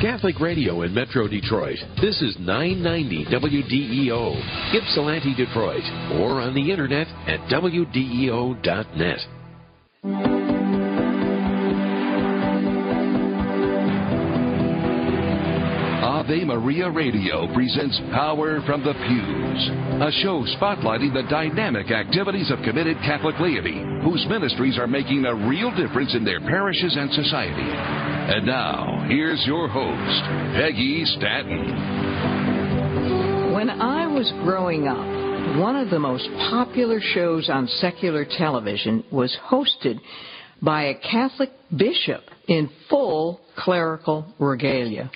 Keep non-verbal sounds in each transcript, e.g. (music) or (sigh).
Catholic Radio in Metro Detroit. This is 990 WDEO, Ypsilanti, Detroit, or on the internet at WDEO.net. Ave Maria Radio presents Power from the Pews, a show spotlighting the dynamic activities of committed Catholic laity whose ministries are making a real difference in their parishes and society. And now, here's your host, Peggy Stanton. When I was growing up, one of the most popular shows on secular television was hosted by a Catholic bishop in full clerical regalia.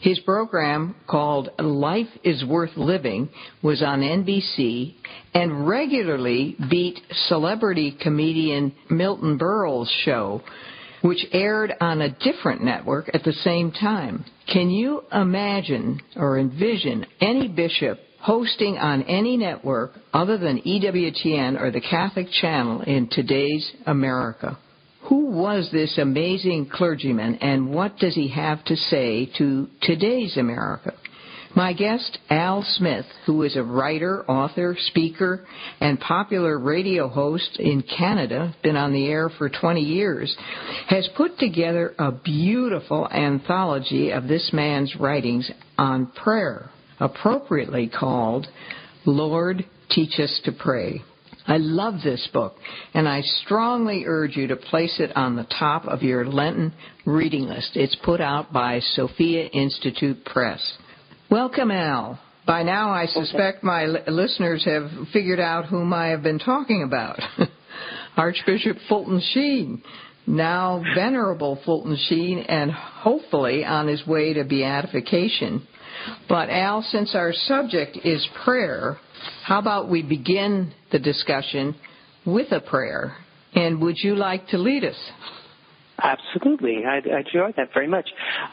His program called Life is Worth Living was on NBC and regularly beat celebrity comedian Milton Berle's show, which aired on a different network at the same time. Can you imagine or envision any bishop hosting on any network other than EWTN or the Catholic Channel in today's America? Who was this amazing clergyman and what does he have to say to today's America? My guest, Al Smith, who is a writer, author, speaker, and popular radio host in Canada, been on the air for 20 years, has put together a beautiful anthology of this man's writings on prayer, appropriately called Lord, Teach Us to Pray. I love this book, and I strongly urge you to place it on the top of your Lenten reading list. It's put out by Sophia Institute Press. Welcome, Al. By now, I suspect my listeners have figured out whom I have been talking about (laughs) Archbishop Fulton Sheen, now Venerable Fulton Sheen, and hopefully on his way to beatification. But, Al, since our subject is prayer, how about we begin the discussion with a prayer? And would you like to lead us? Absolutely. I, I enjoy that very much.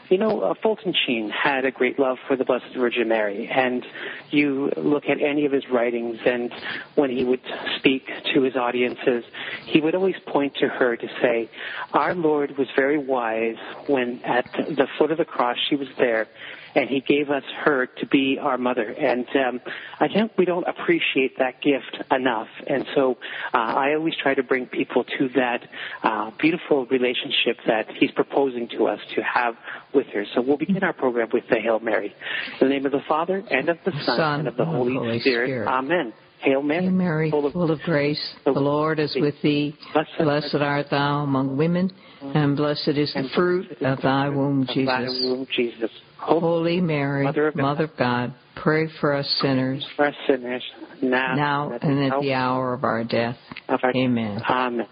You know, uh, Fulton Sheen had a great love for the Blessed Virgin Mary, and you look at any of his writings, and when he would speak to his audiences, he would always point to her to say, Our Lord was very wise when at the foot of the cross she was there, and he gave us her to be our mother. And um, I think we don't appreciate that gift enough. And so uh, I always try to bring people to that uh, beautiful relationship that he's proposing to us to have with her. So we'll begin our program with the Hail Mary. In the name of the Father, and of the Son, Son and of the Holy, Holy Spirit. Spirit. Amen. Hail Mary, Hail Mary, full of, full of grace, the Lord is with thee. Blessed art thou among women, and blessed is the fruit of thy womb, Jesus. Holy Mary, Mother of God. Mother of God, pray for us sinners, for us sinners, now, now and at the hour of our death. of our Amen. Amen.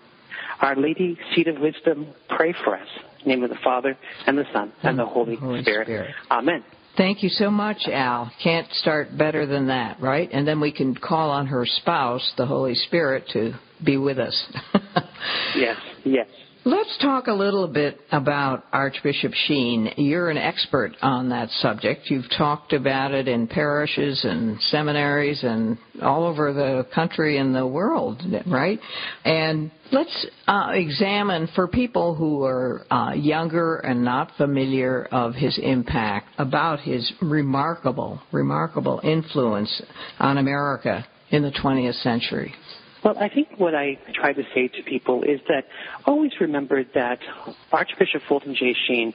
Our Lady, Seat of Wisdom, pray for us. In the name of the Father, and the Son, and the Holy, Holy Spirit. Spirit. Amen. Thank you so much, Al. Can't start better than that, right? And then we can call on her spouse, the Holy Spirit, to be with us. (laughs) Yes, yes. Let's talk a little bit about Archbishop Sheen. You're an expert on that subject. You've talked about it in parishes and seminaries and all over the country and the world, right? And let's uh, examine for people who are uh, younger and not familiar of his impact about his remarkable, remarkable influence on America in the 20th century. Well, I think what I try to say to people is that always remember that Archbishop Fulton J. Sheen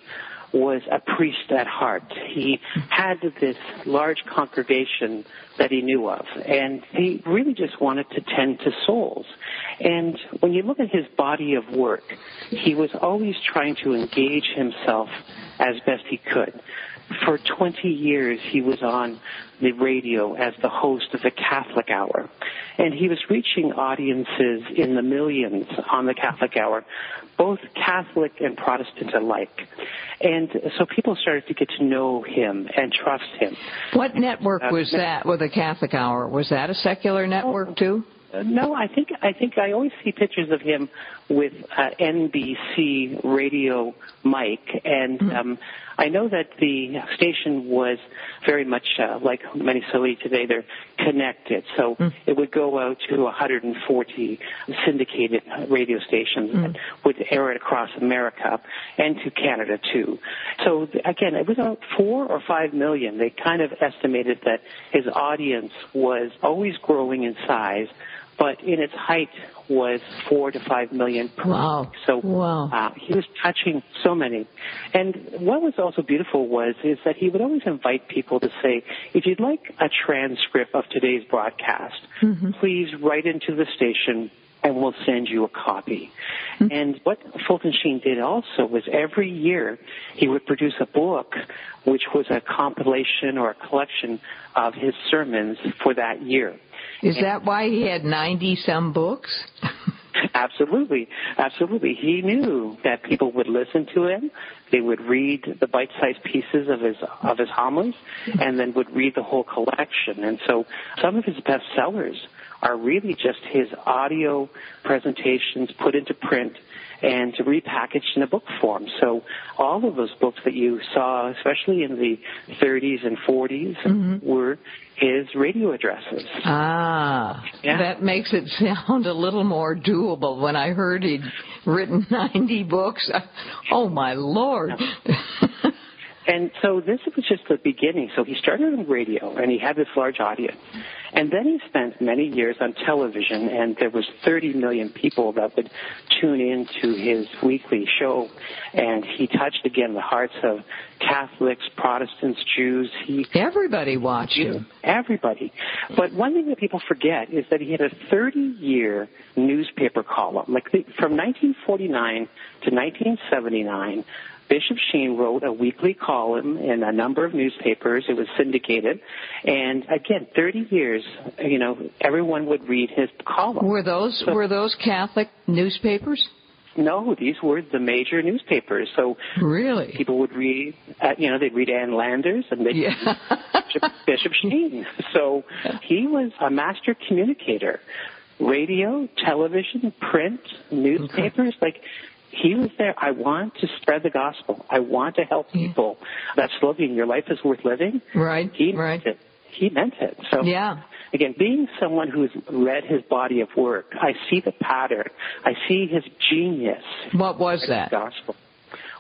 was a priest at heart. He had this large congregation that he knew of, and he really just wanted to tend to souls. And when you look at his body of work, he was always trying to engage himself as best he could. For 20 years, he was on the radio as the host of the Catholic Hour. And he was reaching audiences in the millions on the Catholic Hour, both Catholic and Protestant alike. And so people started to get to know him and trust him. What network Uh, was that with the Catholic Hour? Was that a secular network too? Uh, No, I think I think I always see pictures of him with an NBC radio mic, and Mm-hmm. um, I know that the station was very much uh, like Minnesota today. They're connected, so Mm. it would go out to 140 syndicated radio stations Mm. that would air it across America and to Canada too. So again, it was about four or five million. They kind of estimated that his audience was always growing in size, but in its height was four to five million per Wow. week. So Wow. uh, he was touching so many. And what was also beautiful was is that he would always invite people to say, if you'd like a transcript of today's broadcast, please write into the station and we'll send you a copy. And what Fulton Sheen did also was every year he would produce a book which was a compilation or a collection of his sermons for that year. Is that why he had 90 some books? (laughs) Absolutely, absolutely. He knew that people would listen to him. They would read the bite-sized pieces of his of his homilies, and then would read the whole collection. And so, some of his best sellers are really just his audio presentations put into print and repackaged in a book form. So all of those books that you saw, especially in the 30s and 40s, were his radio addresses. Ah, Yeah. that makes it (laughs) sound a little more doable. When I heard he'd written (laughs) 90 books, I, (laughs) oh my lord. And so this was just the beginning. So he started on radio and he had this large audience. And then he spent many years on television and there was 30 million people that would tune in to his weekly show. And he touched again the hearts of Catholics, Protestants, Jews. He Everybody watched him. Everybody. But one thing that people forget is that he had a 30 year newspaper column. Like the, from 1949 to 1979, Bishop Sheen wrote a weekly column in a number of newspapers. It was syndicated. And again, 30 years, you know, everyone would read his column. Were those were those Catholic newspapers? No, these were the major newspapers. So Really? people would read, uh, you know, they'd read Ann Landers and they'd Yeah. Bishop, Bishop Sheen. So he was a master communicator. Radio, television, print, newspapers, like he was there. I want to spread the gospel. I want to help people. That slogan, your life is worth living. Right, He meant right. it. He meant it. So Yeah. again, being someone who's read his body of work, I see the pattern. I see his genius What was that? gospel.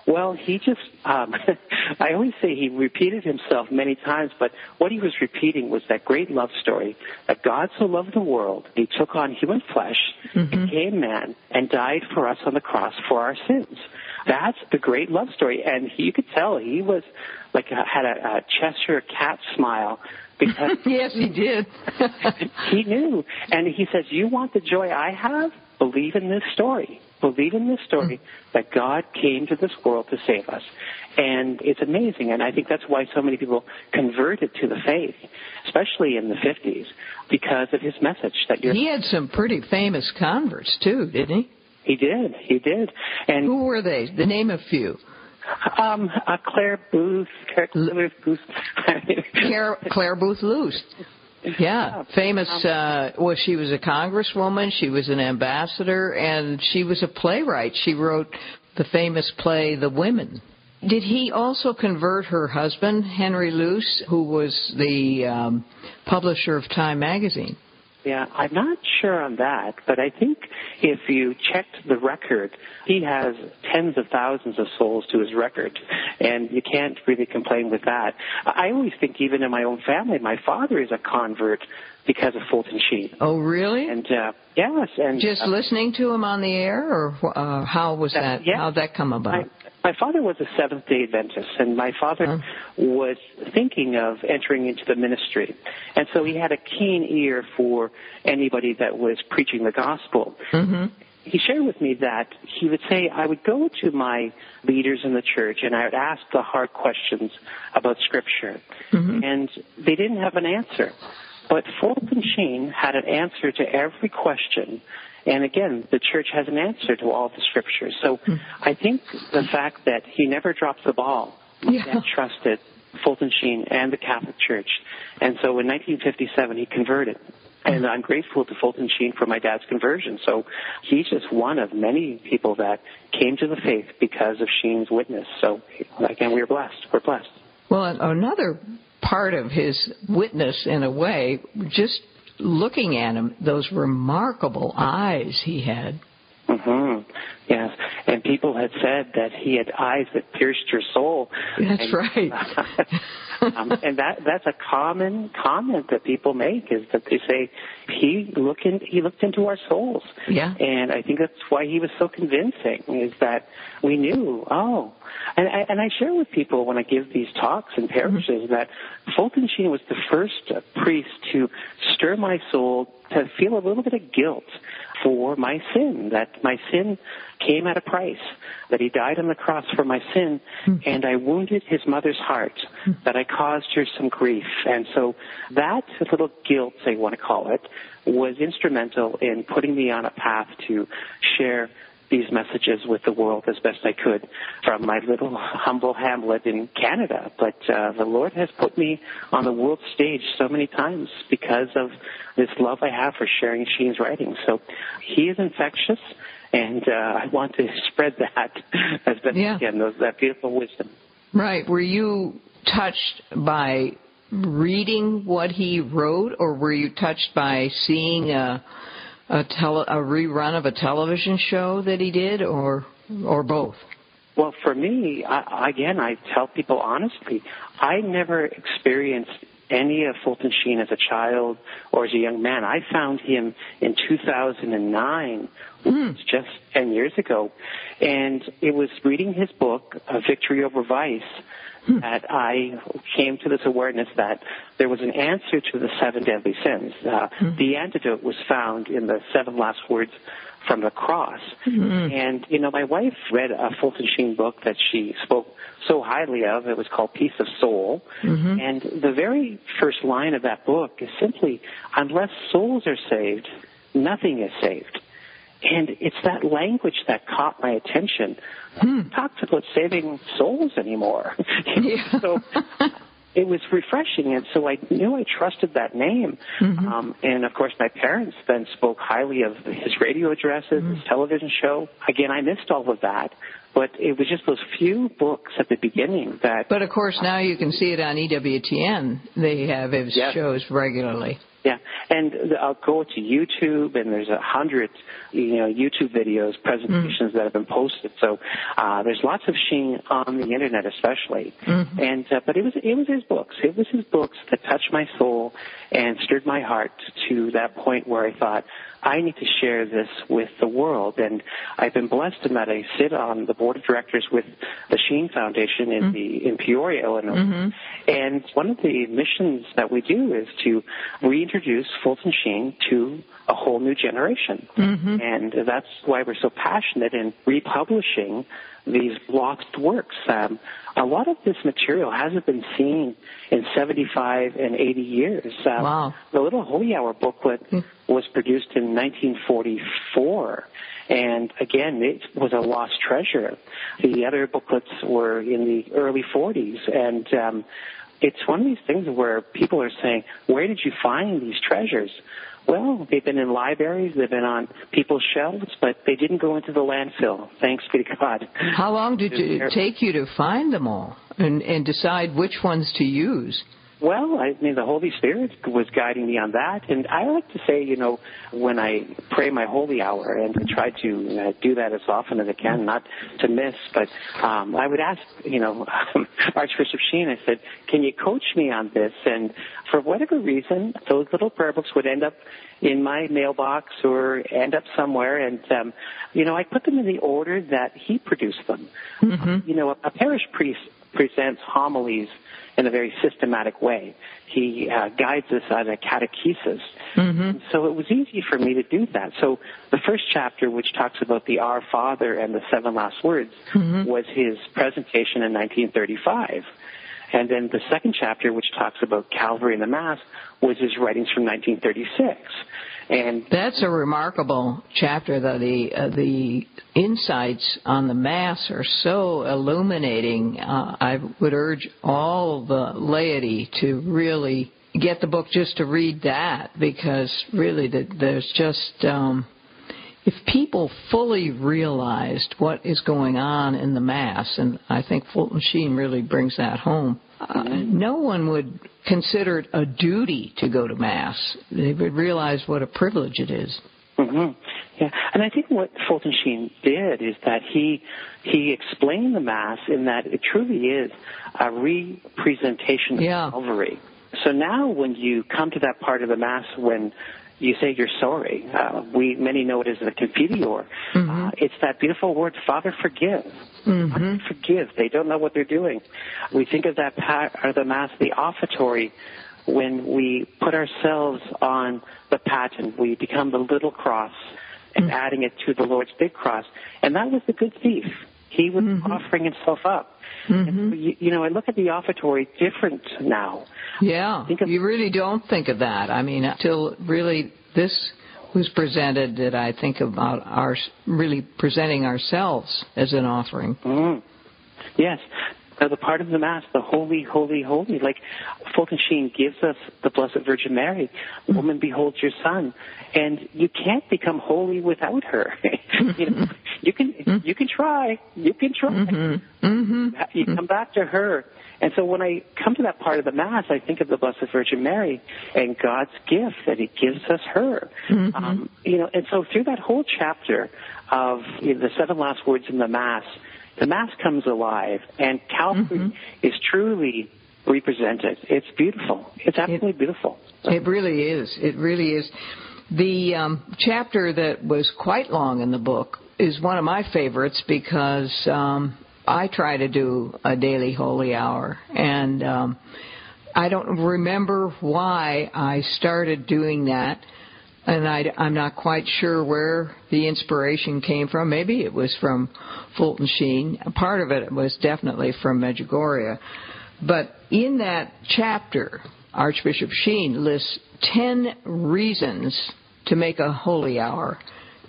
Well, he just, um, (laughs) I always say he repeated himself many times, but what he was repeating was that great love story that God so loved the world, he took on human flesh, became man, and died for us on the cross for our sins. That's the great love story. And he, you could tell he was like, a, had a, a Cheshire cat smile because (laughs) yes, he did. (laughs) he knew. And he says, You want the joy I have? Believe in this story. Believe in this story that God came to this world to save us. And it's amazing. And I think that's why so many people converted to the faith, especially in the 50s, because of his message that you're. he had some pretty famous converts too, didn't he? He did. He did. And Who were they? The name a few. um, uh, Clare Boothe, Claire, Clare Boothe. (laughs) Claire, Clare Boothe Luce. Yeah, (laughs) famous. Uh, well, she was a congresswoman. She was an ambassador, and she was a playwright. She wrote the famous play *The Women*. Did he also convert her husband, Henry Luce, who was the um, publisher of Time magazine? Yeah, I'm not sure on that, but I think if you checked the record, he has tens of thousands of souls to his record, and you can't really complain with that. I always think, even in my own family, my father is a convert because of Fulton Sheen. Oh, really? And uh, yes, and Just uh, listening to him on the air, or uh, how was that? yeah. How'd that come about? My, my father was a Seventh Day Adventist, and my father was thinking of entering into the ministry, and so he had a keen ear for anybody that was preaching the gospel. hmm He shared with me that he would say, I would go to my leaders in the church and I would ask the hard questions about Scripture, and they didn't have an answer. But Fulton Sheen had an answer to every question. And again, the church has an answer to all the scriptures. So hmm. I think the fact that he never dropped the ball Yeah. and trusted Fulton Sheen and the Catholic Church. And so in 1957, he converted. And I'm grateful to Fulton Sheen for my dad's conversion. So he's just one of many people that came to the faith because of Sheen's witness. So again, we're blessed. We're blessed. Well, another part of his witness, in a way, just looking at him, those remarkable eyes he had. Mm-hmm. Yes, and people had said that he had eyes that pierced your soul. That's and, right. (laughs) um, and that that's a common comment that people make is that they say he looked in, he looked into our souls. Yeah. And I think that's why he was so convincing is that we knew. Oh, and I, and I share with people when I give these talks in parishes mm-hmm. that Fulton Sheen was the first priest to stir my soul to feel a little bit of guilt for my sin, that my sin came at a price, that he died on the cross for my sin, mm. and I wounded his mother's heart, mm. that I caused her some grief. And so that little guilt, I want to call it, was instrumental in putting me on a path to share these messages with the world as best I could from my little humble hamlet in Canada. But uh, the Lord has put me on the world stage so many times because of this love I have for sharing Sheen's writings. So he is infectious, and uh, I want to (laughs) spread that as best yeah. I can, those, that beautiful wisdom. Right. Were you touched by reading what he wrote, or were you touched by seeing a a, tele, a rerun of a television show that he did, or or both? Well, for me, I, again, I tell people honestly, I never experienced any of Fulton Sheen as a child or as a young man. I found him in 2009, mm. just 10 years ago, and it was reading his book, A Victory Over Vice. That I came to this awareness that there was an answer to the seven deadly sins. Uh, hmm. The antidote was found in the seven last words from the cross. Mm-hmm. And, you know, my wife read a Fulton Sheen book that she spoke so highly of. It was called Peace of Soul. Mm-hmm. And the very first line of that book is simply, unless souls are saved, nothing is saved. And it's that language that caught my attention. Hmm. Talks about saving souls anymore. (laughs) Yeah. so (laughs) it was refreshing, and so I knew I trusted that name. Mm-hmm. Um, and of course, my parents then spoke highly of his radio addresses, mm-hmm. his television show. Again, I missed all of that, but it was just those few books at the beginning that. But of course, now you can see it on EWTN. They have his yes. shows regularly. Yeah, and I'll go to YouTube, and there's a hundred, you know, YouTube videos, presentations mm. that have been posted. So uh, there's lots of Sheen on the internet, especially. Mm-hmm. And uh, but it was it was his books. It was his books that touched my soul and stirred my heart to that point where I thought, I need to share this with the world. And I've been blessed in that I sit on the board of directors with the Sheen Foundation in mm-hmm. the in Peoria, Illinois. Mm-hmm. And one of the missions that we do is to reintroduce Fulton Sheen to a whole new generation. Mm-hmm. And that's why we're so passionate in republishing these lost works. Um, a lot of this material hasn't been seen in 75 and 80 years. Um, wow. The Little Holy Hour booklet mm. was produced in 1944. And again, it was a lost treasure. The other booklets were in the early 40s. And um, it's one of these things where people are saying, where did you find these treasures? Well, they've been in libraries, they've been on people's shelves, but they didn't go into the landfill. Thanks be to God. How long did it take you to find them all and, and decide which ones to use? Well, I mean, the Holy Spirit was guiding me on that. And I like to say, you know, when I pray my holy hour, and I try to uh, do that as often as I can, not to miss, but um, I would ask, you know, (laughs) Archbishop Sheen, I said, can you coach me on this? And for whatever reason, those little prayer books would end up in my mailbox or end up somewhere. And, um, you know, I put them in the order that he produced them. Mm-hmm. You know, a parish priest presents homilies in a very systematic way. He uh, guides us as a catechesis. Mm-hmm. So it was easy for me to do that. So the first chapter, which talks about the Our Father and the seven last words, mm-hmm. was his presentation in 1935. And then the second chapter, which talks about Calvary and the Mass, was his writings from 1936. And that's a remarkable chapter. Though the uh, the insights on the mass are so illuminating. Uh, I would urge all the laity to really get the book just to read that because really the, there's just um, if people fully realized what is going on in the mass, and I think Fulton Sheen really brings that home. Uh, no one would consider it a duty to go to mass. They would realize what a privilege it is. Mm-hmm. Yeah, and I think what Fulton Sheen did is that he he explained the mass in that it truly is a representation of Yeah. Calvary. So now, when you come to that part of the mass when you say you're sorry, uh, we many know it as the Confiteor. Uh, it's that beautiful word, Father, forgive. Father, forgive. They don't know what they're doing. We think of that part of the mass, the offertory, when we put ourselves on the paten, we become the little cross and adding it to the Lord's big cross. And that was the good thief. He was offering himself up. So, you, you know, I look at the offertory different now. Yeah, of- you really don't think of that. I mean, until really this was presented, that I think about our really presenting ourselves as an offering. Mm. Yes. Uh, the part of the Mass, the holy, holy, holy. Like Fulton Sheen gives us the Blessed Virgin Mary. Woman, behold your son. And you can't become holy without her. (laughs) you know, you can, you can try. You can try. Mm-hmm. You come back to her. And so when I come to that part of the Mass, I think of the Blessed Virgin Mary and God's gift that He gives us her. Um, you know, and so through that whole chapter of you know, the seven last words in the Mass, the Mass comes alive, and Calvary is truly represented. It's beautiful. It's absolutely beautiful. It really is. It really is. The um, chapter that was quite long in the book is one of my favorites because um, I try to do a daily holy hour, and um, I don't remember why I started doing that. And I, I'm not quite sure where the inspiration came from. Maybe it was from Fulton Sheen. Part of it was definitely from Medjugorje. But in that chapter, Archbishop Sheen lists 10 reasons to make a holy hour.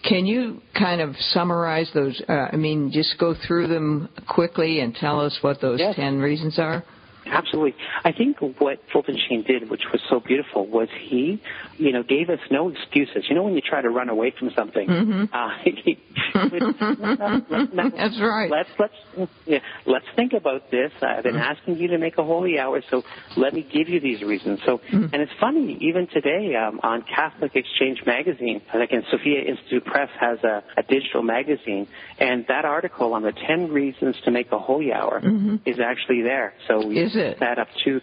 Can you kind of summarize those? Uh, I mean, just go through them quickly and tell us what those Yes. 10 reasons are? Absolutely. I think what Fulton Sheen did, which was so beautiful, was he, you know, gave us no excuses. You know, when you try to run away from something, (laughs) uh, he, That's right. Let's let's yeah, let's think about this. I've been asking you to make a holy hour, so let me give you these reasons. So, and it's funny, even today um, on Catholic Exchange magazine, like in Sophia Institute Press has a, a digital magazine, and that article on the ten reasons to make a holy hour is actually there. So we Is it? that up to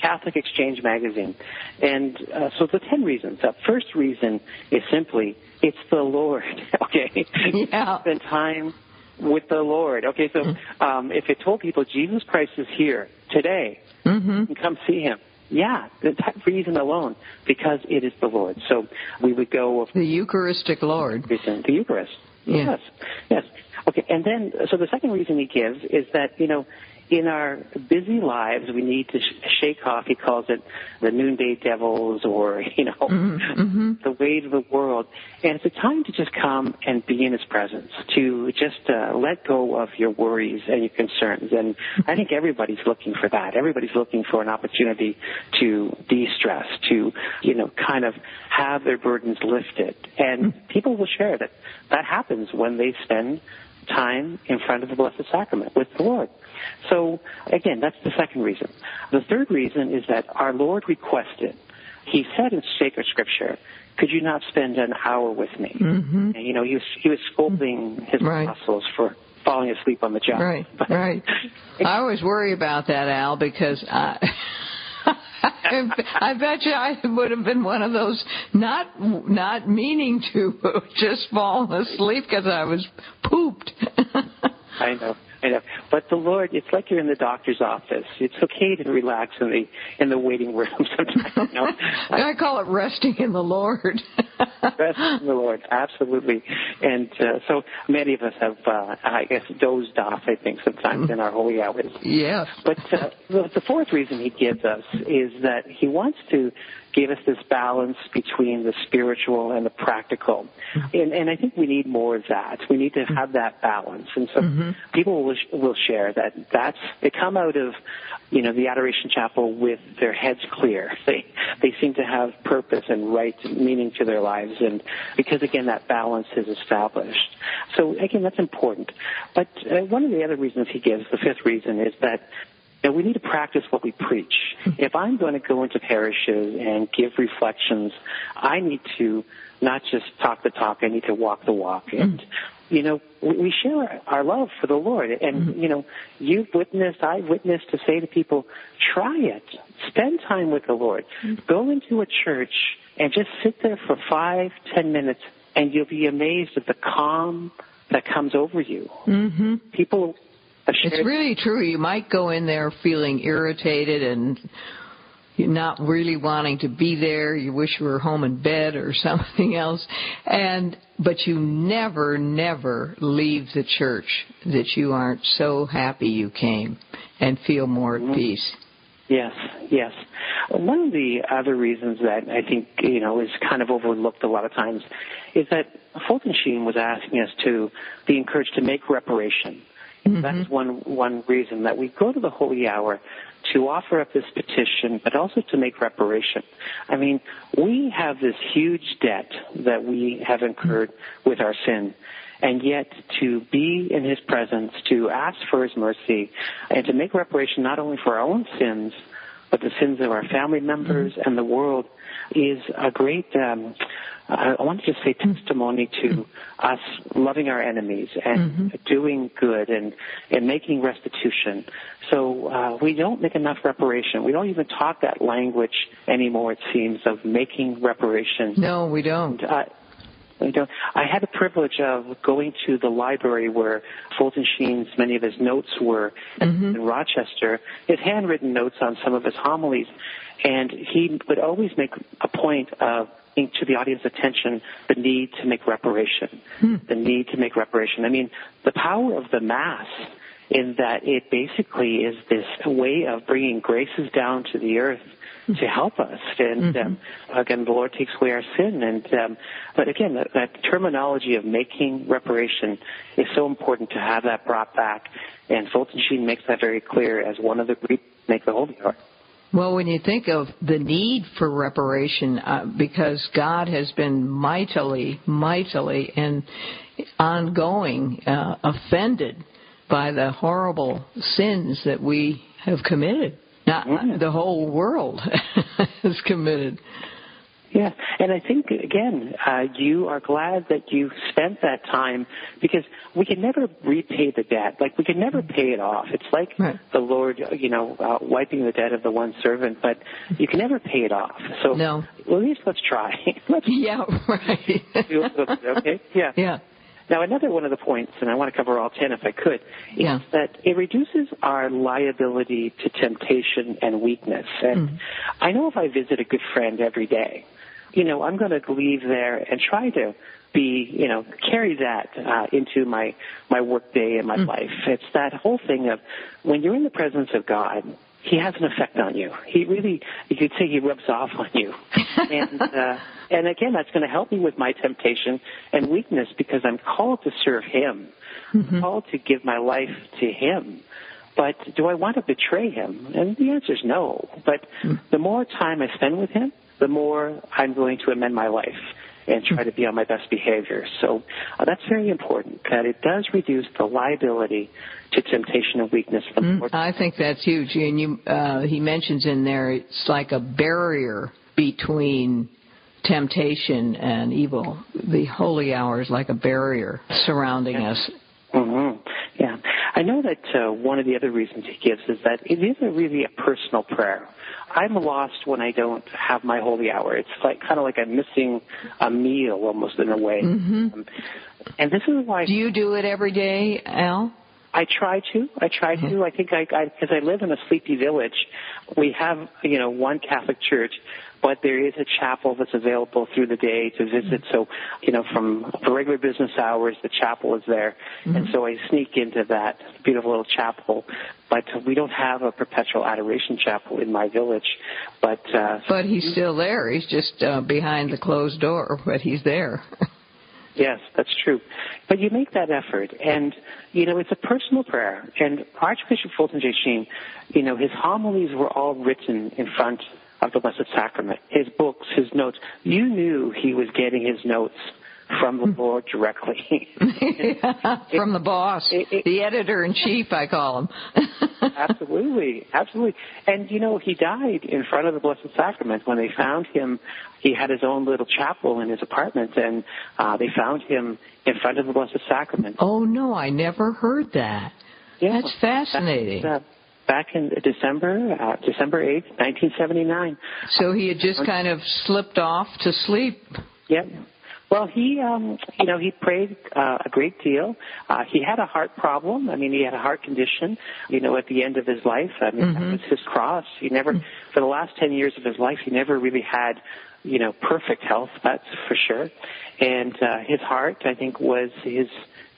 Catholic Exchange magazine. And uh, so the 10 reasons. The first reason is simply, it's the Lord, (laughs) okay? Yeah. Spend time with the Lord. Okay, so um, if it told people Jesus Christ is here today, Mm-hmm. and come see him. Yeah, that reason alone, because it is the Lord. So we would go of The Eucharistic Lord. reason, the Eucharist. Yeah. Yes, yes. Okay, and then so the second reason he gives is that you know in our busy lives we need to sh- shake off. He calls it the noonday devils, or (laughs) you know mm-hmm, mm-hmm. the weight of the world, and it's a time to just come and be in His presence, to just uh, let go of your worries and your concerns. And I think everybody's looking for that. Everybody's looking for an opportunity to de-stress, to you know kind of have their burdens lifted, and mm. people will share that that happens when they spend time in front of the Blessed Sacrament with the Lord. So again, that's the second reason. The third reason is that our Lord requested. He said in sacred scripture, "Could you not spend an hour with me?" Mm-hmm. And, you know, he was he was scolding his Right. apostles for falling asleep on the job. Right, right. (laughs) I always worry about that, Al, because I, (laughs) I bet you I would have been one of those not not meaning to (laughs) just fall asleep because I was pooped. I know, But the Lord, it's like you're in the doctor's office. It's okay to relax in the in the waiting room (laughs) sometimes. You know? (laughs) I call it resting in the Lord. (laughs) Rest in the Lord, absolutely. And uh, so many of us have, uh, I guess, dozed off. I think sometimes in our holy hours. yes. But uh, the, the fourth reason he gives us is that he wants to gave us this balance between the spiritual and the practical. And, and I think we need more of that. We need to have that balance. And so mm-hmm. people will, will share that that's, they come out of, you know, the Adoration Chapel with their heads clear. (laughs) They, they seem to have purpose and right meaning to their lives. And because again, that balance is established. So again, that's important. But uh, one of the other reasons he gives, the fifth reason, is that and we need to practice what we preach. If I'm going to go into parishes and give reflections, I need to not just talk the talk, I need to walk the walk. And, you know, we share our love for the Lord. And, mm-hmm. you know, you've witnessed, I've witnessed to say to people, try it. Spend time with the Lord. Go into a church and just sit there for five, ten minutes and you'll be amazed at the calm that comes over you. Mm-hmm. People it's really true. You might go in there feeling irritated and you're not really wanting to be there. You wish you were home in bed or (laughs) something else. And, but you never, never leave the church that you aren't so happy you came and feel more at mm-hmm. peace. Yes, yes. One of the other reasons that I think, you know, is kind of overlooked a lot of times is that Fulton Sheen was asking us to be encouraged to make reparation Mm-hmm. That's one one reason that we go to the Holy Hour to offer up this petition, but also to make reparation. I mean, we have this huge debt that we have incurred with our sin. And yet to be in His presence, to ask for His mercy, and to make reparation not only for our own sins, but the sins of our family members mm-hmm. and the world is a great um, I want to just say testimony to us loving our enemies and mm-hmm. doing good and, and making restitution. So uh, we don't make enough reparation. We don't even talk that language anymore, it seems, of making reparation. No, we don't. Uh, we don't. I had the privilege of going to the library where Fulton Sheen's many of his notes were mm-hmm. in Rochester, his handwritten notes on some of his homilies. And he would always make a point of to the audience attention the need to make reparation. Hmm. The need to make reparation. I mean, the power of the Mass in that it basically is this way of bringing graces down to the earth to help us. And mm-hmm. um, again, the Lord takes away our sin. And um, but again, that, that terminology of making reparation is so important to have that brought back. And Fulton Sheen makes that very clear as one of the make the Holy Hour. Well, when you think of the need for reparation, uh, because God has been mightily, mightily, and ongoing uh, offended by the horrible sins that we have committed. Not mm-hmm. the whole world (laughs) has committed. Yeah, and I think again, uh, you are glad that you spent that time because we can never repay the debt. Like we can never pay it off. It's like right. the Lord, you know, uh, wiping the debt of the one servant, but you can never pay it off. So, no. well, at least let's try. (laughs) let's (laughs) yeah, right. (laughs) okay, yeah, yeah. Now, another one of the points, and I want to cover all ten if I could, is yeah. that it reduces our liability to temptation and weakness. And mm. I know if I visit a good friend every day, you know, I'm going to leave there and try to be, you know, carry that uh, into my my work day and my mm. life. It's that whole thing of when you're in the presence of God, He has an effect on you. He really, you could say, He rubs off on you, and uh, (laughs) and again, that's going to help me with my temptation and weakness because I'm called to serve Him, mm-hmm. called to give my life to Him. But do I want to betray Him? And the answer is no. But mm. the more time I spend with Him, the more I'm going to amend my life and try to be on my best behavior. So uh, that's very important that it does reduce the liability to temptation and weakness mm, I think that's huge. And you, uh, he mentions in there it's like a barrier between temptation and evil. The holy hour is like a barrier surrounding us. Mm-hmm. Yeah. I know that uh, one of the other reasons he gives is that it is a really a personal prayer. I'm lost when I don't have my holy hour. It's like kind of like I'm missing a meal almost in a way. Mm-hmm. Um, and this is why. Do you do it every day, Al? I try to. I try to. I think I, because I, I live in a sleepy village, we have, you know, one Catholic church, but there is a chapel that's available through the day to visit. So, you know, from for regular business hours, the chapel is there, mm-hmm. and so I sneak into that beautiful little chapel. But we don't have a perpetual adoration chapel in my village. But uh, but he's still there. He's just uh, behind the closed door, but he's there. (laughs) Yes, that's true. But you make that effort, and you know it's a personal prayer. And Archbishop Fulton J. Sheen, you know, his homilies were all written in front of the Blessed Sacrament. His books, his notes. You knew he was getting his notes from the Lord directly. (laughs) from the boss, it, it, the editor in chief, I call him. (laughs) absolutely, absolutely. And you know, he died in front of the Blessed Sacrament when they found him. He had his own little chapel in his apartment, and uh, they found him in front of the Blessed Sacrament. Oh no, I never heard that. Yeah, That's fascinating. That's, uh, back in December, uh, December 8th, 1979. So he had just kind of slipped off to sleep. Yep. Well, he, um, you know, he prayed uh, a great deal. Uh, he had a heart problem. I mean, he had a heart condition. You know, at the end of his life, I mean, mm-hmm. that was his cross. He never, mm-hmm. for the last ten years of his life, he never really had, you know, perfect health. That's for sure. And uh, his heart, I think, was his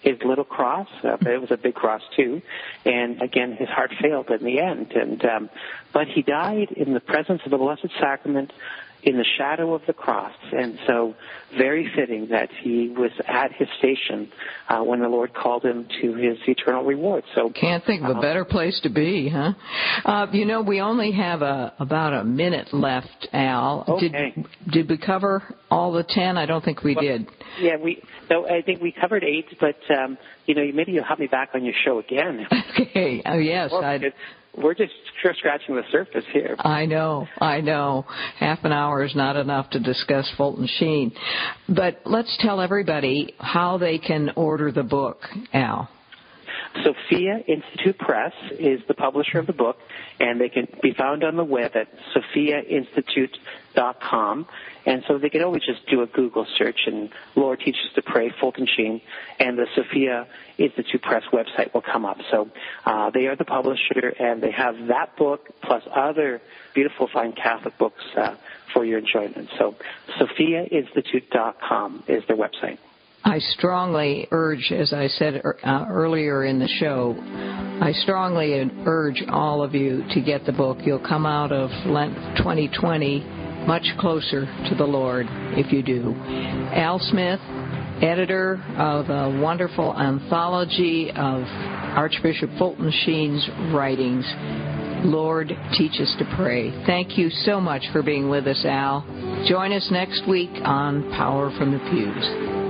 his little cross. Uh, but it was a big cross too. And again, his heart failed in the end. And um, but he died in the presence of the Blessed Sacrament in the shadow of the cross. And so, very fitting that he was at his station uh, when the Lord called him to his eternal reward. So, can't think of a uh, better place to be, huh? Uh, you know, we only have a, about a minute left, Al. Okay. Did, did we cover all the ten? I don't think we well, did. Yeah, we. No, I think we covered eight, but um, you know, maybe you'll have me back on your show again. (laughs) Okay. Oh yes, I we're just scratching the surface here. I know, I know. Half an hour is not enough to discuss Fulton Sheen. But let's tell everybody how they can order the book, Al. Sophia Institute Press is the publisher of the book, and they can be found on the web at sophiainstitute.com. And so they can always just do a Google search and Lord Teach Us to Pray, Fulton Sheen, and the Sophia Institute Press website will come up. So uh, they are the publisher, and they have that book plus other beautiful, fine Catholic books uh, for your enjoyment. So sophiainstitute.com is their website. I strongly urge, as I said uh, earlier in the show, I strongly urge all of you to get the book. You'll come out of Lent 2020 much closer to the Lord if you do. Al Smith, editor of a wonderful anthology of Archbishop Fulton Sheen's writings. Lord, teach us to pray. Thank you so much for being with us, Al. Join us next week on Power from the Pews.